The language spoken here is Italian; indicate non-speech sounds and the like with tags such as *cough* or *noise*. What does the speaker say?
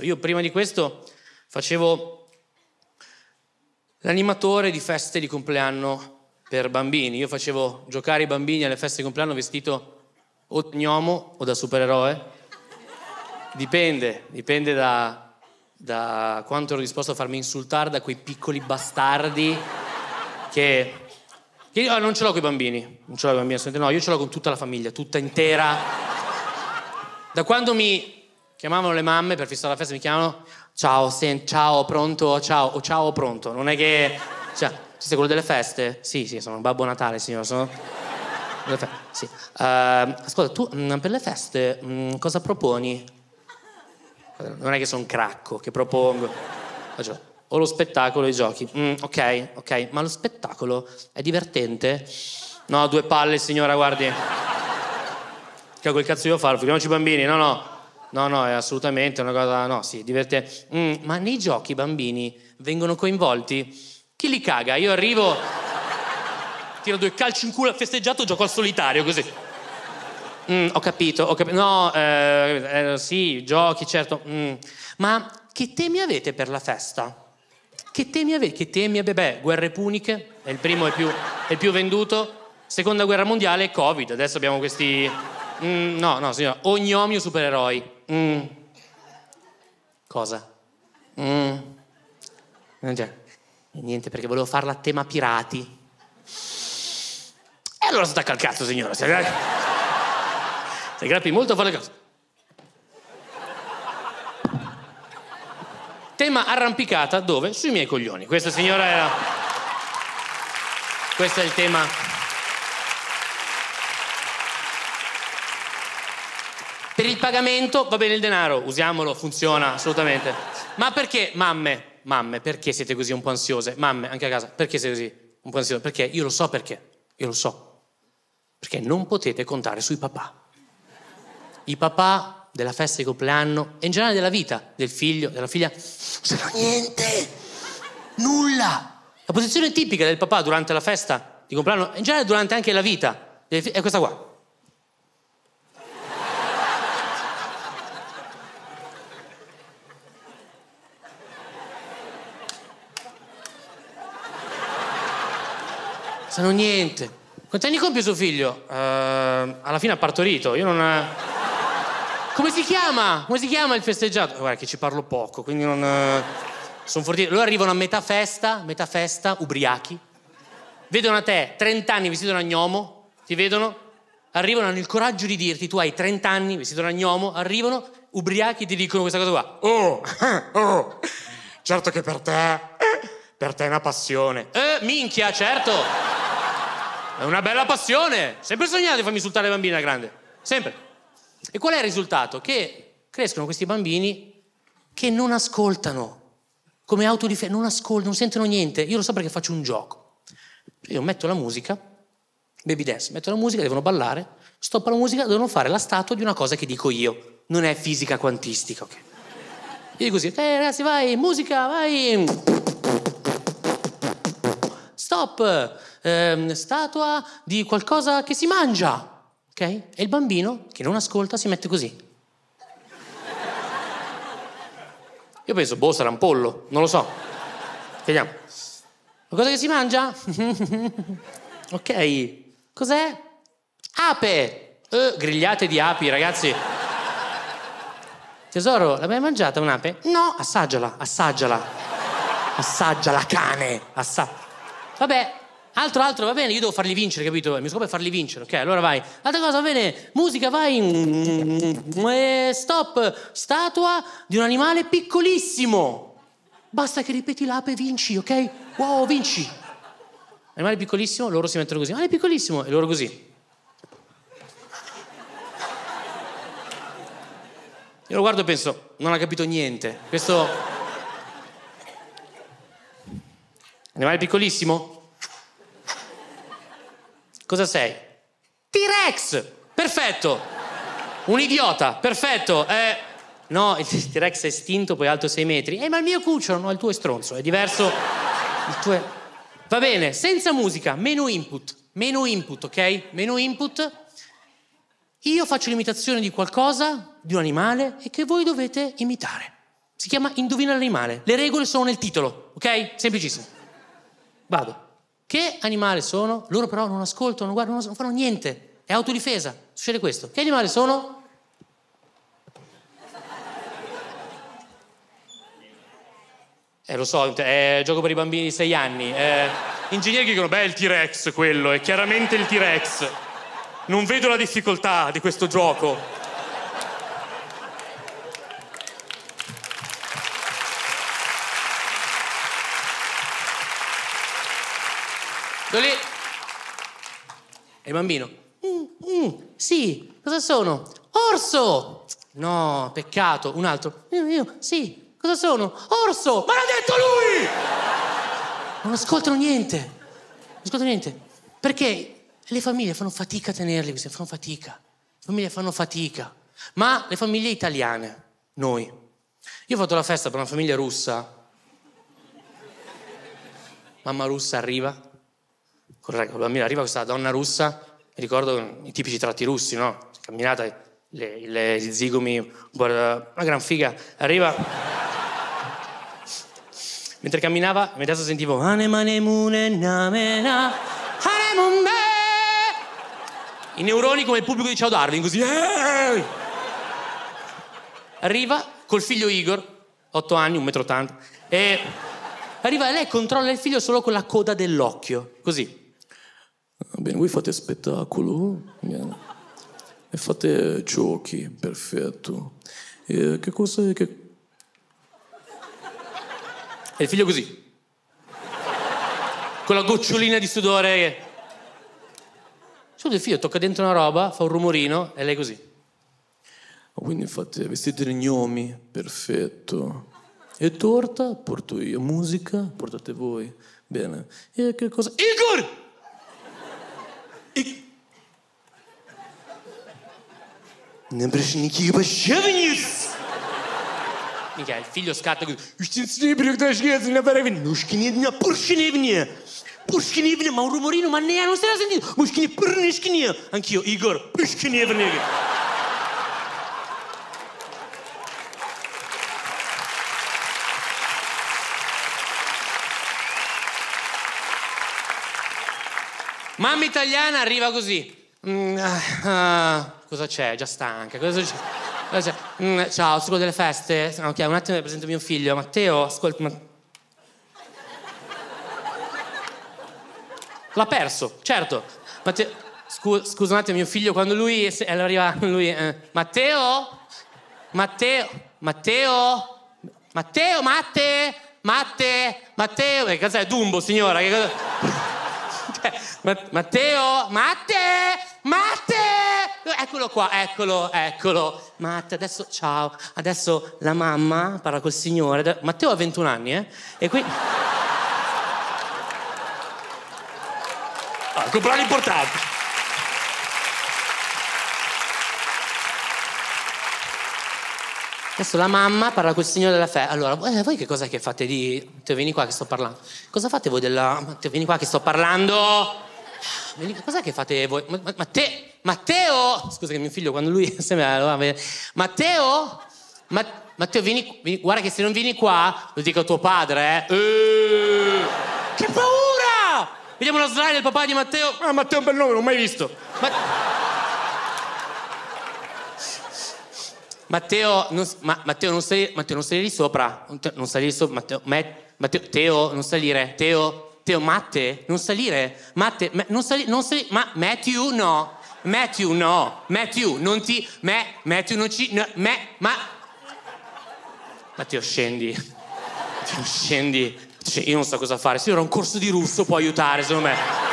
Io prima di questo facevo l'animatore di feste di compleanno per bambini. Io facevo giocare i bambini alle feste di compleanno vestito o da gnomo o da supereroe. Dipende, dipende da, da quanto ero disposto a farmi insultare da quei piccoli bastardi che... io non ce l'ho con i bambini, non ce l'ho con i bambini, no, io ce l'ho con tutta la famiglia, tutta intera. Da quando mi chiamavano le mamme per fissare la festa, mi chiamano ciao, sen, ciao, pronto, ciao, o ciao, pronto. Non è che... Cioè, siete quello delle feste? Sì, sì, sono Babbo Natale, signore, sono... Sì. Uh, ascolta, tu mh, mm, per le feste mh, mm, cosa proponi? Non è che sono un cracco, che propongo. O lo spettacolo o i giochi. Mm, ok, ok, ma lo spettacolo è divertente? No, due palle, signora, guardi. Che quel cazzo io farlo? Figuriamoci i bambini, no, no. No, no, è assolutamente una cosa, no, sì, divertente. Mm, ma nei giochi i bambini vengono coinvolti? Chi li caga? Io arrivo, tiro due calci in culo, festeggiato, gioco al solitario, così. Mm, ho capito, ho capito. No, eh, eh, sì, giochi, certo. Mm. Ma che temi avete per la festa? Che temi avete? Che temi avete? Beh, guerre puniche, è il primo e più, più venduto. Seconda guerra mondiale, Covid. Adesso abbiamo questi... Mm, no, no, signora. Ognomi o supereroi. Mm. Cosa? Mm. Niente, perché volevo farla a tema pirati. E allora stacca il cazzo, signora. Si aggrappi molto fuori il cazzo. Tema arrampicata dove? Sui miei coglioni. Questa signora era... Questo è il tema Per il pagamento va bene il denaro, usiamolo, funziona assolutamente. Ma perché, mamme, mamme, perché siete così un po' ansiose? Mamme, anche a casa, perché siete così un po' ansiose? Perché io lo so perché, io lo so. Perché non potete contare sui papà. I papà della festa di compleanno e in generale della vita del figlio, della figlia, non sanno niente, nulla. La posizione tipica del papà durante la festa di compleanno, in generale durante anche la vita, è questa qua. Sanno niente. Quanti anni compie suo figlio? Uh, alla fine ha partorito, io non... Come si chiama? Come si chiama il festeggiato? Guarda che ci parlo poco, quindi non... Uh, sono fortissimo. Loro arrivano a metà festa, metà festa, ubriachi. Vedono a te 30 anni vestito da gnomo, ti vedono, arrivano, hanno il coraggio di dirti, tu hai 30 anni vestito da gnomo, arrivano, ubriachi e ti dicono questa cosa qua. Oh, *laughs* oh, certo che per te, per te è una passione. Eh, minchia, certo. È una bella passione. Sempre sognato di farmi insultare le bambine da grande. Sempre. E qual è il risultato? Che crescono questi bambini che non ascoltano. Come autodifesa, non ascoltano, non sentono niente. Io lo so perché faccio un gioco. Io metto la musica, baby dance, metto la musica, devono ballare, stoppa la musica, devono fare la statua di una cosa che dico io. Non è fisica quantistica, ok? Io dico così, eh ragazzi vai, musica, vai. Stop eh, statua di qualcosa che si mangia, ok? E il bambino, che non ascolta, si mette così. Io penso, boh, sarà un pollo, non lo so. Vediamo. Qualcosa che si mangia? *laughs* ok. Cos'è? Ape! Eh, grigliate di api, ragazzi. Tesoro, l'hai mangiata un'ape? No, assaggiala, assaggiala. Assaggiala, cane. Assa... Vabbè, Altro, altro, va bene, io devo farli vincere, capito? Il mio scopo è farli vincere, ok? Allora vai. Altra cosa, va bene, musica, vai. E stop, statua di un animale piccolissimo. Basta che ripeti l'ape e vinci, ok? Wow, vinci. Animale piccolissimo, loro si mettono così. Animale piccolissimo, e loro così. Io lo guardo e penso, non ha capito niente. Questo... Animale piccolissimo? Cosa sei? T-Rex! Perfetto! Un idiota, perfetto. Eh, no, il T-Rex è estinto, poi alto 6 metri. Eh, ma il mio cucciolo, no, il tuo è stronzo, è diverso. Il tuo è... Va bene, senza musica, meno input. Meno input, ok? Meno input. Io faccio l'imitazione di qualcosa, di un animale, e che voi dovete imitare. Si chiama Indovina l'animale. Le regole sono nel titolo, ok? Semplicissimo. Vado. Che animale sono? Loro però non ascoltano, non guardano, non fanno niente. È autodifesa. Succede questo. Che animale sono? Eh, lo so, è gioco per i bambini di 6 anni. Eh, ingegneri che dicono, beh, è il T-Rex quello, è chiaramente il T-Rex. Non vedo la difficoltà di questo gioco. E il bambino. Mm, mm, sì, cosa sono? Orso! No, peccato. Un altro. Io, io, sì, cosa sono? Orso! Ma l'ha detto lui! Non ascoltano niente. Non ascoltano niente. Perché le famiglie fanno fatica a tenerli fanno fatica. Le famiglie fanno fatica. Ma le famiglie italiane, noi. Io ho fatto la festa per una famiglia russa. Mamma russa arriva, con la arriva questa donna russa, mi ricordo i tipici tratti russi, no? Camminata, le, le, gli zigomi, guarda, una gran figa, arriva. Mentre camminava, mi adesso sentivo i neuroni come il pubblico di Ciao Darwin, così. Arriva col figlio Igor, 8 anni, 1,80 m, e arriva e lei controlla il figlio solo con la coda dell'occhio, così. Bene, voi fate spettacolo e fate giochi, perfetto. E che cosa è che... E il figlio così. Con la gocciolina di sudore. Solo il figlio tocca dentro una roba, fa un rumorino e lei così. Quindi fate, vestite i gnomi, perfetto. E torta porto io, musica portate voi. Bene. E che cosa... Igor! Не брешники обощаванец! Mica, il figlio scatta così. Nushkinivnia, Purshkinivnia! Pushkinivnia, ma un rumorino, ma ne non se l'ha sentito. Mushkini, Purnishkinia! Anch'io, Igor, Pushkinivnia! Mamma italiana arriva così. Mm, uh, cosa c'è? Già stanca. Cosa c'è? Cosa c'è? Mm, ciao, sugo delle feste? Ok, un attimo presento mio figlio. Matteo, ascolta. Ma... L'ha perso, certo. Matteo, scu- scusa attimo, mio figlio, quando lui arriva, lui, eh, Matteo? Matteo? Matteo? Matteo? Matte? Matte? Matteo? Che cazzo è Dumbo, signora? Che cosa... Matteo, Matte, Matte! Eccolo qua, eccolo, eccolo. Matte, adesso, ciao. Adesso la mamma parla col signore. Matteo ha 21 anni, eh? E qui... Ah, compleanno importante. Adesso la mamma parla col signore della festa. Allora, eh, voi che cosa che fate di... Matteo, vieni qua che sto parlando. Cosa fate voi della... Matteo, vieni qua che sto parlando. Vieni... Cos'è che fate voi? Ma, ma, Matteo... Matteo! Scusa che mio figlio quando lui... *laughs* Matteo? Ma... Matteo, vieni, vieni, Guarda che se non vieni qua, lo dico a tuo padre, eh. eh che paura! Vediamo la slide del papà di Matteo. Ah, Matteo è un bel nome, non l'ho mai visto. Ma... Matteo, non, ma, Matteo, non salire, Matteo, non salire sopra. Non salire sopra. Matteo, Matteo, Teo, non salire. Teo, Teo, Matte, non salire. Matte, non salire, non salire. Ma, Matthew, no. Matthew, no. Matthew, non ti. Me, Matthew, non ci. No, me, ma. Matteo, scendi. Matteo, scendi. Io non so cosa fare. Ero un corso di russo, può aiutare, secondo me.